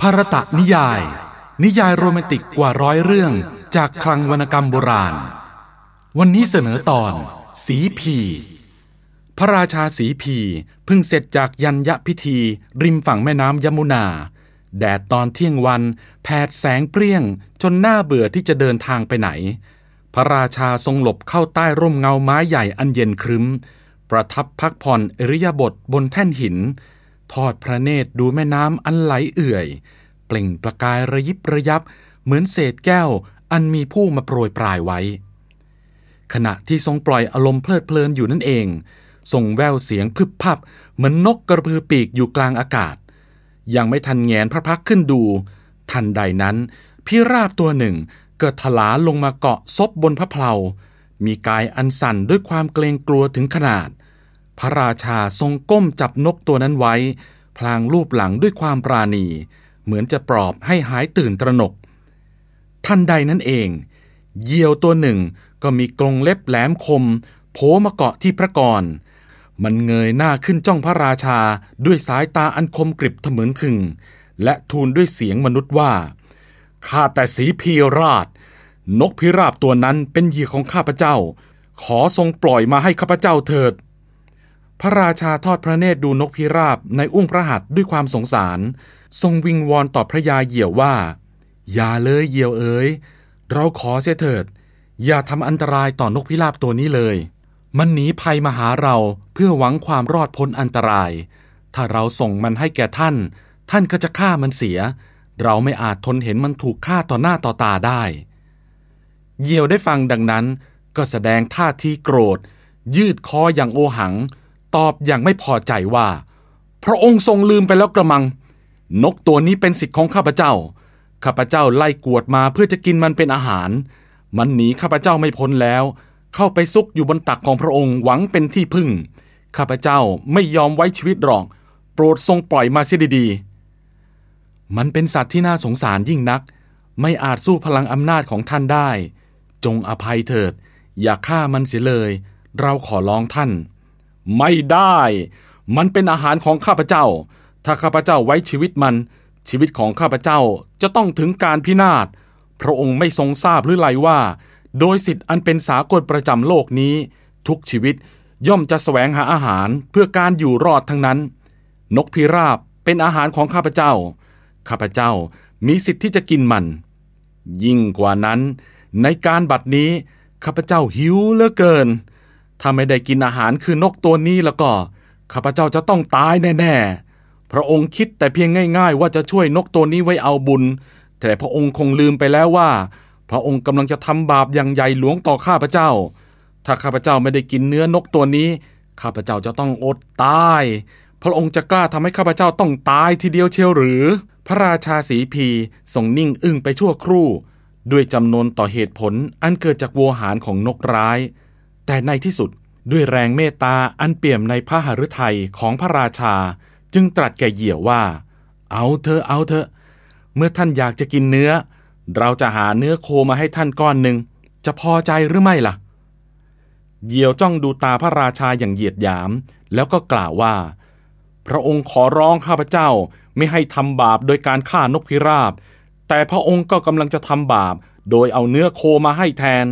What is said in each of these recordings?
ภารตะนิยาย นิยายโรแมนติกกว่าร้อยเรื่องจากคลังวรรณกรรมโบราณ วันนี้เสนอตอน สีพี พระราชาสีพีเพิ่งเสร็จจากยันยะพิธี ริมฝั่งแม่น้ำยมุนา แดดตอนเที่ยงวันแผดแสงเปรี้ยง จนหน่าเบื่อที่จะเดินทางไปไหน พระราชาทรงหลบเข้าใต้ร่มเงาไม้ใหญ่อันเย็นครึ้ม ประทับพักผ่อนอริยบทบนแท่นหิน ทอดพระเนตรดูแม่น้ำอันไหลเอื่อย เปล่งประกายระยิบระยับ เหมือนเศษแก้วอันมีผู้มาโปรยปลายไว้ ขณะที่ทรงปล่อยอารมณ์เพลิดเพลินอยู่นั่นเองทรงแววเสียงพึบพับ เหมือนนกกระพือปีกอยู่กลางอากาศ ยังไม่ทันแงนพระพักขึ้นดู ทันใดนั้น พิราบตัวหนึ่งเกิดถลาลงมาเกาะซบบนพระเพลามีกายอันสั่นด้วยความเกรงกลัวถึงขนาด พระราชาทรงก้มจับนกตัวนั้นไว้ พลางรูปหลังด้วยความปราณี เหมือนจะปลอบให้หายตื่นตระหนก ทันใดนั้นเอง เหยี่ยวตัวหนึ่งก็มีกรงเล็บแหลมคม โผมาเกาะที่พระกร มันเงยหน้าขึ้นจ้องพระราชาด้วยสายตาอันคมกริบเถมือนขึง และทูลด้วยเสียงมนุษย์ว่า ข้าแต่สีพีราช นกพิราบตัวนั้นเป็นเหยื่อของข้าพเจ้า ขอทรงปล่อยมาให้ข้าพเจ้าเถิด พระราชาทอดพระเนตรดูนกพิราบในอุ้งพระหัตถ์ด้วยความสงสาร ทรงวิงวอนต่อพระยาเหยี่ยวว่า อย่าเลยเหยี่ยวเอ๋ยเราขอเสียเถิด อย่าทำอันตรายต่อนกพิราบตัวนี้เลย มันหนีภัยมาหาเราเพื่อหวังความรอดพ้นอันตราย ถ้าเราส่งมันให้แก่ท่าน ท่านก็จะฆ่ามันเสีย เราไม่อาจทนเห็นมันถูกฆ่าต่อหน้าต่อตาได้ เหยี่ยวได้ฟังดังนั้น ก็แสดงท่าทีโกรธ ยืดคออย่างโอหัง ตอบอย่างไม่พอใจว่า พระองค์ทรงลืมไปแล้วกระมัง นกตัวนี้เป็นสิทธิ์ของข้าพเจ้า ข้าพเจ้าไล่กวดมาเพื่อจะกินมันเป็นอาหาร มันหนีข้าพเจ้าไม่พ้นแล้ว เข้าไปซุกอยู่บนตักของพระองค์หวังเป็นที่พึ่ง ข้าพเจ้าไม่ยอมไว้ชีวิตหรอก โปรดทรงปล่อยมาเสียดีๆ มันเป็นสัตว์ที่น่าสงสารยิ่งนัก ไม่อาจสู้พลังอำนาจของท่านได้ จงอภัยเถิด อย่าฆ่ามันเสียเลย เราขอร้องท่าน ไม่ได้ มันเป็นอาหารของข้าพเจ้า ถ้าข้าพเจ้าไว้ชีวิตมัน ชีวิตของข้าพเจ้าจะต้องถึงการพินาศ พระองค์ไม่ทรงทราบหรือไรว่า โดยสิทธิ์อันเป็นสากลประจำโลกนี้ ทุกชีวิตย่อมจะแสวงหาอาหารเพื่อการอยู่รอดทั้งนั้น นกพิราบเป็นอาหารของข้าพเจ้า ข้าพเจ้ามีสิทธิ์ที่จะกินมัน ยิ่งกว่านั้น ในการบัดนี้ข้าพเจ้าหิวเหลือเกิน ถ้าไม่ได้กินอาหารคือนกตัวนี้แล้วก็ข้าพเจ้าจะต้องตายแน่ๆ พระองค์คิดแต่เพียงง่ายๆ ว่าจะช่วยนกตัวนี้ไว้เอาบุญ แต่พระองค์คงลืมไปแล้วว่า พระองค์กำลังจะทำบาปอย่างใหญ่หลวงต่อข้าพเจ้า ถ้าข้าพเจ้าไม่ได้กินเนื้อนกตัวนี้ ข้าพเจ้าจะต้องอดตาย พระองค์จะกล้าทำให้ข้าพเจ้าต้องตายทีเดียวเชียวหรือ พระราชาสีพีทรงนิ่งอึ้งไปชั่วครู่ ด้วยจำนวนต่อเหตุผลอันเกิดจากวัวหารของนกร้าย แต่ในที่สุดด้วยแรงเมตตาอันเปี่ยมในพระหฤทัยของพระราชา จึงตรัสแก่เหยี่ยวว่า เอาเถอเอาเถอเมื่อท่านอยากจะกินเนื้อ เราจะหาเนื้อโคมาให้ท่านก้อนหนึ่งจะพอใจหรือไม่ล่ะ เหยี่ยวจ้องดูตาพระราชาอย่างเหยียดหยาม แล้วก็กล่าวว่า พระองค์ขอร้องข้าพเจ้าไม่ให้ทำบาปโดยการฆ่านกพิราบ แต่พระองค์ก็กำลังจะทำบาป โดยเอาเนื้อโคมาให้แทน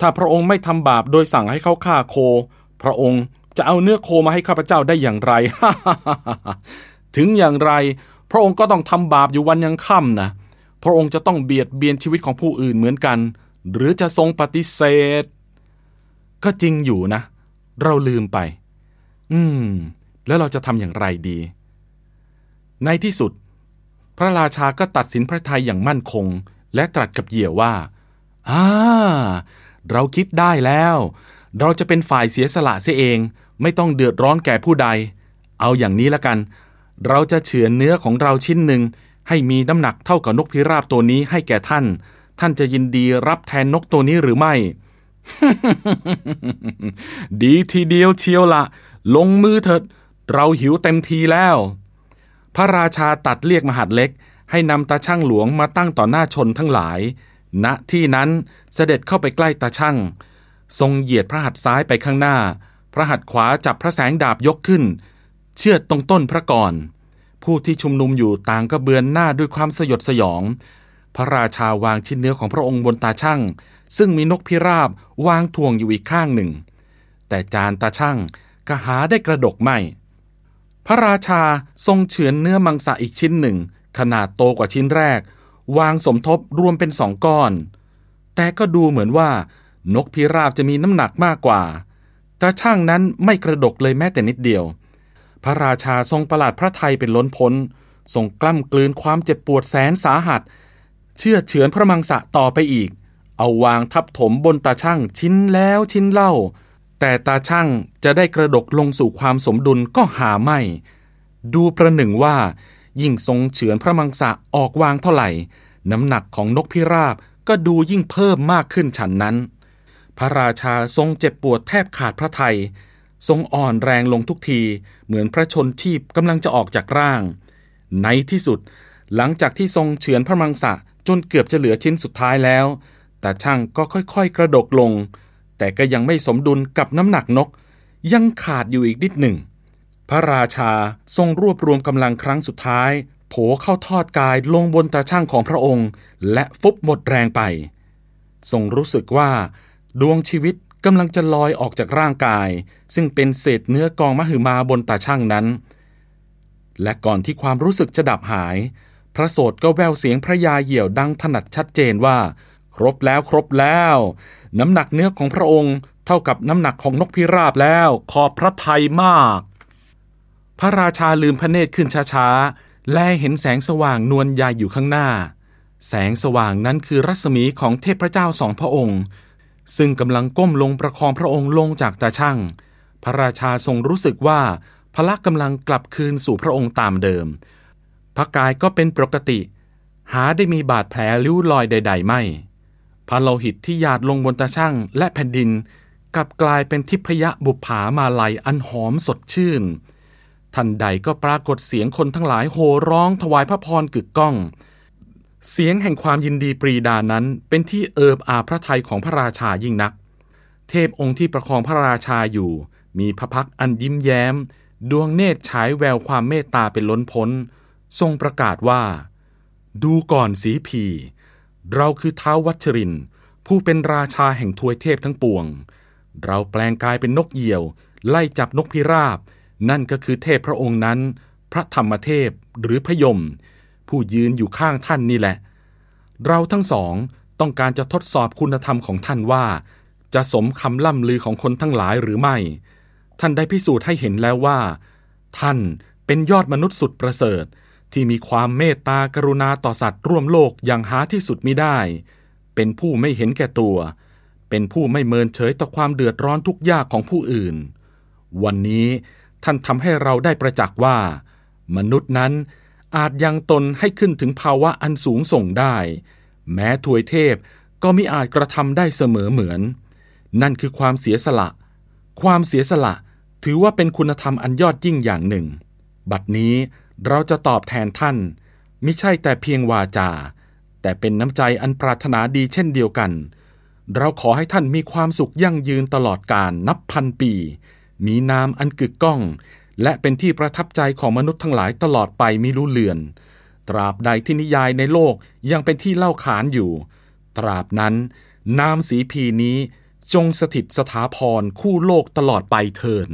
ถ้าพระองค์ไม่ทำบาปโดยสั่งให้เขาฆ่าโค พระองค์จะเอาเนื้อโคมาให้ข้าพเจ้าได้อย่างไร ถึงอย่างไร พระองค์ก็ต้องทำบาปอยู่วันยังค่ำนะ พระองค์จะต้องเบียดเบียนชีวิตของผู้อื่นเหมือนกัน หรือจะทรงปฏิเสธ ก็จริงอยู่นะ เราลืมไป อืม แล้วเราจะทำอย่างไรดี ในที่สุด พระราชาก็ตัดสินพระทัยอย่างมั่นคง และตรัสกับเหยี่ยวว่า อ่า เราคิดได้แล้ว เราจะเป็นฝ่ายเสียสละเสียเอง ไม่ต้องเดือดร้อนแก่ผู้ใด เอาอย่างนี้ละกัน เราจะเฉือนเนื้อของเราชิ้นหนึ่ง ให้มีน้ำหนักเท่ากับนกพิราบตัวนี้ให้แก่ท่าน ท่านจะยินดีรับแทนนกตัวนี้หรือไม่ ดีทีเดียวเชียวละลงมือเถิด เราหิวเต็มทีแล้ว พระราชาตัดเรียกมหาดเล็ก ให้นำตาช่างหลวงมาตั้งต่อหน้าชนทั้งหลาย ณที่นั้นเสด็จเข้าไปใกล้ตาช่างทรงเหยียดพระหัตถ์ซ้ายไปข้างหน้า พระหัตถ์ขวาจับพระแสงดาบยกขึ้น เชือดตรงต้นพระกรผู้ที่ชุมนุมอยู่ต่างก็เบือนหน้าด้วยความสยดสยอง พระราชาวางชิ้นเนื้อของพระองค์บนตาช่างซึ่งมีนกพิราบวางทวงอยู่อีกข้างหนึ่ง แต่จานตาช่างก็หาได้กระดกไม่ พระราชาทรงเฉือนเนื้อมังสะอีกชิ้นหนึ่ง ขนาดโตกว่าชิ้นแรก วางสมทบรวมเป็นสองก้อน แต่ก็ดูเหมือนว่านกพิราบจะมีน้ำหนักมากกว่าตาช่างนั้นไม่กระดกเลยแม้แต่นิดเดียว พระราชาทรงประหลาดพระไทยเป็นล้นพ้น ทรงกล้ำกลืนความเจ็บปวดแสนสาหัส เชื่อเฉือนพระมังสะต่อไปอีก เอาวางทับถมบนตาช่างชิ้นแล้วชิ้นเล่า แต่ตาช่างจะได้กระดกลงสู่ความสมดุลก็หาไม่ ดูประหนึ่งว่า ยิ่งทรงเฉือนพระมังสะออกวางเท่าไหร่ น้ำหนักของนกพิราบก็ดูยิ่งเพิ่มมากขึ้นฉันนั้น พระราชาทรงเจ็บปวดแทบขาดพระไทยทรงอ่อนแรงลงทุกทีเหมือนพระชนชีพกำลังจะออกจากร่าง ในที่สุด หลังจากที่ทรงเฉือนพระมังสะจนเกือบจะเหลือชิ้นสุดท้ายแล้ว แต่ช่างก็ค่อยๆ กระดกลง แต่ก็ยังไม่สมดุลกับน้ำหนักนก ยังขาดอยู่อีกนิดหนึ่ง พระราชาทรงรวบรวมกำลังครั้งสุดท้าย โผเข้าทอดกายลงบนตาช่างของพระองค์ และฟุบหมดแรงไป ทรงรู้สึกว่า ดวงชีวิตกำลังจะลอยออกจากร่างกาย ซึ่งเป็นเศษเนื้อกองมหึมาบนตาช่างนั้น และก่อนที่ความรู้สึกจะดับหาย พระโสดก็แววเสียงพระยาเหี่ยวดังถนัดชัดเจนว่า ครบแล้วครบแล้ว น้ำหนักเนื้อของพระองค์ เท่ากับน้ำหนักของนกพิราบแล้ว ขอบพระทัยมาก พระราชาลืมพระเนตรขึ้นช้าๆ และเห็นแสงสว่างนวลใหญ่อยู่ข้างหน้า แสงสว่างนั้นคือรัศมีของเทพเจ้าสองพระองค์ ซึ่งกำลังก้มลงประคองพระองค์ลงจากตาช่าง พระราชาทรงรู้สึกว่าพละกำลังกลับคืนสู่พระองค์ตามเดิม พระกายก็เป็นปกติ หาได้มีบาดแผลลิ้วรอยใด ๆ ไม่ พระโลหิตที่หยาดลงบนตาช่างและแผ่นดินกลับกลายเป็นทิพยบุผามาลัยอันหอมสดชื่น ทันใดก็ปรากฏเสียงคนทั้งหลายโห่ร้องถวายพระพรกึกก้อง เสียงแห่งความยินดีปรีดานั้นเป็นที่เอิบอาพระทัยของพระราชายิ่งนัก เทพองค์ที่ประคองพระราชาอยู่ มีพระพักอันยิ้มแย้ม ดวงเนตรฉายแววความเมตตาเป็นล้นพ้น ทรงประกาศว่า ดูก่อนสีพี เราคือเท้าวัชริน ผู้เป็นราชาแห่งทวยเทพทั้งปวง เราแปลงกายเป็นนกเหยี่ยว ไล่จับนกพิราบ นั่นก็คือเทพพระองค์นั้น พระธรรมเทพหรือพยม ผู้ยืนอยู่ข้างท่านนี่แหละ เราทั้งสองต้องการจะทดสอบคุณธรรมของท่านว่า จะสมคำล่ำลือของคนทั้งหลายหรือไม่ ท่านได้พิสูจน์ให้เห็นแล้วว่า ท่านเป็นยอดมนุษย์สุดประเสริฐ ที่มีความเมตตากรุณาต่อสัตว์ร่วมโลกอย่างหาที่สุดมิได้ เป็นผู้ไม่เห็นแก่ตัว เป็นผู้ไม่เมินเฉยต่อความเดือดร้อนทุกยากของผู้อื่น วันนี้ ท่านทำให้เราได้ประจักษ์ว่า มนุษย์นั้นอาจยังตนให้ขึ้นถึงภาวะอันสูงส่งได้ แม้ถวยเทพก็มิอาจกระทำได้เสมอเหมือน นั่นคือความเสียสละ ความเสียสละถือว่าเป็นคุณธรรมอันยอดยิ่งอย่างหนึ่ง บัดนี้เราจะตอบแทนท่าน มิใช่แต่เพียงวาจา แต่เป็นน้ำใจอันปรารถนาดีเช่นเดียวกัน เราขอให้ท่านมีความสุขยั่งยืนตลอดกาลนับพันปี มีนามอันกึกก้อง และเป็นที่ประทับใจของมนุษย์ทั้งหลายตลอดไปมิรู้เลือน ตราบใดที่นิยายในโลกยังเป็นที่เล่าขานอยู่ ตราบนั้น นามสีพีนี้จงสถิตสถาพรคู่โลกตลอดไปเทิน